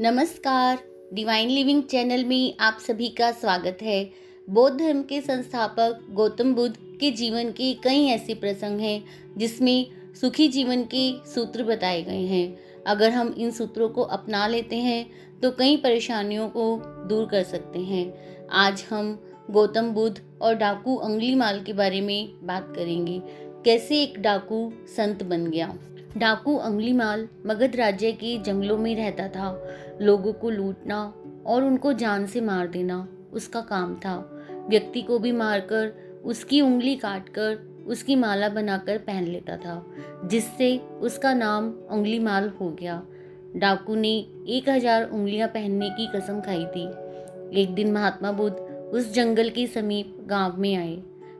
नमस्कार। Divine living channel में आप सभी का स्वागत है। बौद्ध धर्म के संस्थापक गौतम बुद्ध के जीवन के कई ऐसे प्रसंग हैं, जिसमें सुखी जीवन के सूत्र बताए गए हैं। अगर हम इन सूत्रों को अपना लेते हैं तो कई परेशानियों को दूर कर सकते हैं। आज हम गौतम बुद्ध और डाकू अंगली माल के बारे में बात करेंगे। कैसे एक डाकू संत बन गया? डाकू अंगलीमाल मगध राज्य के जंगलों में रहता था। लोगों को लूटना और उनको जान से मार देना उसका काम था। व्यक्ति को भी मारकर उसकी उंगली काटकर उसकी माला बनाकर पहन लेता था, जिससे उसका नाम उंगली माल हो गया। डाकू ने एक हज़ार उंगलियाँ पहनने की कसम खाई थी। एक दिन महात्मा बुद्ध उस जंगल के समीप गाँव में आए।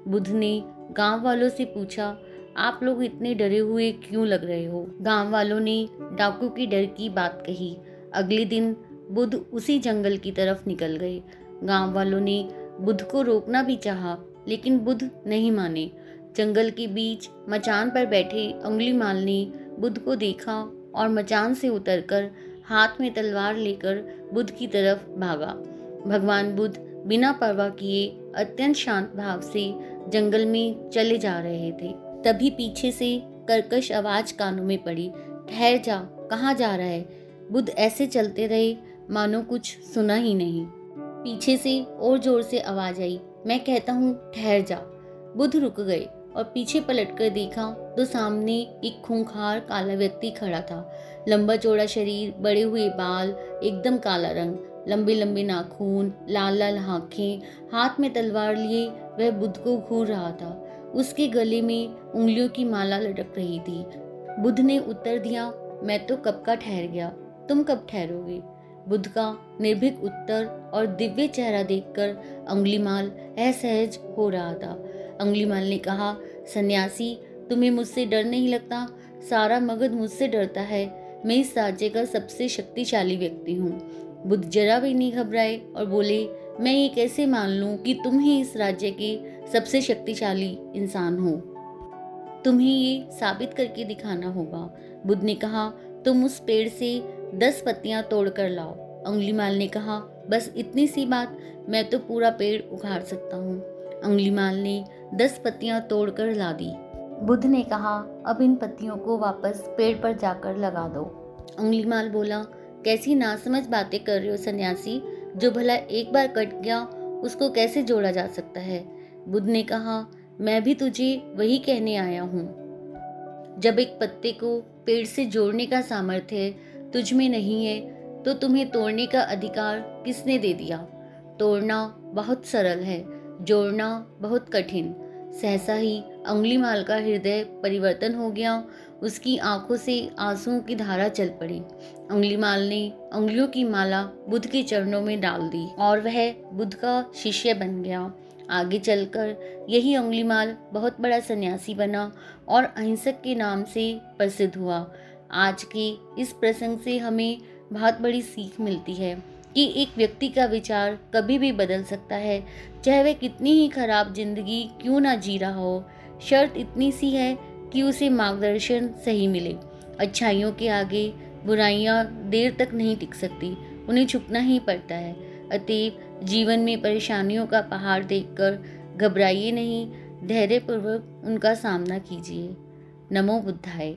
बुद्ध ने गाँव वालों से पूछा आप लोग इतने डरे हुए क्यों लग रहे हो? गाँव वालों ने डाकू की डर की बात कही। अगले दिन बुद्ध उसी जंगल की तरफ़ निकल गए। गाँव वालों ने बुद्ध को रोकना भी चाहा, लेकिन बुद्ध नहीं माने। जंगल के बीच मचान पर बैठे उंगली माल ने बुद्ध को देखा और मचान से उतरकर हाथ में तलवार लेकर बुद्ध की तरफ़ भागा। भगवान बुद्ध बिना परवाह किए अत्यंत शांत भाव से जंगल में चले जा रहे थे। तभी पीछे से कर्कश आवाज़ कानों में पड़ी, ठहर जा, कहाँ जा रहा है? बुद्ध ऐसे चलते रहे, मानो कुछ सुना ही नहीं। पीछे से और ज़ोर से आवाज़ आई, मैं कहता हूँ, ठहर जा। बुद्ध रुक गए और पीछे पलट कर देखा तो सामने एक खूंखार काला व्यक्ति खड़ा था। लंबा चौड़ा शरीर, बड़े हुए बाल, एकदम काला रंग, लंबे लंबे नाखून, लाल लाल आँखें, हाथ में तलवार लिए वह बुद्ध को घूर रहा था। उसके गले में उंगलियों की माला लटक रही थी। बुद्ध ने उत्तर दिया, मैं तो कब का ठहर गया? तुम कब ठहरोगे? बुद्ध का निर्भीक उत्तर और दिव्य चेहरा देखकर अंगुलीमाल असहज हो रहा था। अंगुलीमाल ने कहा, सन्यासी, तुम्हें मुझसे डर नहीं लगता? सारा मगध मुझसे डरता है। मैं इस राज्य का सबसे शक्तिशाली व्यक्ति हूँ। बुद्ध जरा भी नहीं घबराए और बोले, मैं ये कैसे मान लूँ कि तुम ही इस राज्य के सबसे शक्तिशाली इंसान हो। तुम्हें ये साबित करके दिखाना होगा। बुद्ध ने कहा, तुम उस पेड़ से दस पत्तियाँ तोड़ कर लाओ। अंगुलीमाल ने कहा, बस इतनी सी बात, मैं तो पूरा पेड़ उखाड़ सकता हूँ। अंगुलीमाल ने दस पत्तियाँ तोड़कर ला दी। बुद्ध ने कहा, अब इन पत्तियों को वापस पेड़ पर जाकर लगा दो। अंगुलीमाल बोला, कैसी नासमझ बातें कर रहे हो सन्यासी। जो भला एक बार कट गया, उसको कैसे जोड़ा जा सकता है? बुद्ध ने कहा, मैं भी तुझे वही कहने आया हूँ। जब एक पत्ते को पेड़ से जोड़ने का सामर्थ्य तुझ में नहीं है तो तुम्हें तोड़ने का अधिकार किसने दे दिया? तोड़ना बहुत सरल है, जोड़ना बहुत कठिन। सहसा ही अंगुली माल का हृदय परिवर्तन हो गया, उसकी आँखों से आंसुओं की धारा चल पड़ी। अंगुली माल ने उंगलियों की माला बुद्ध के चरणों में डाल दी और वह बुद्ध का शिष्य बन गया। आगे चलकर यही उंगलीमाल बहुत बड़ा सन्यासी बना और अहिंसक के नाम से प्रसिद्ध हुआ। आज के इस प्रसंग से हमें बहुत बड़ी सीख मिलती है कि एक व्यक्ति का विचार कभी भी बदल सकता है, चाहे वह कितनी ही खराब ज़िंदगी क्यों ना जी रहा हो। शर्त इतनी सी है कि उसे मार्गदर्शन सही मिले। अच्छाइयों के आगे बुराइयाँ देर तक नहीं टिक सकती, उन्हें छुपना ही पड़ता है। अतएव जीवन में परेशानियों का पहाड़ देखकर घबराइए नहीं, धैर्यपूर्वक उनका सामना कीजिए। नमो बुद्धाय।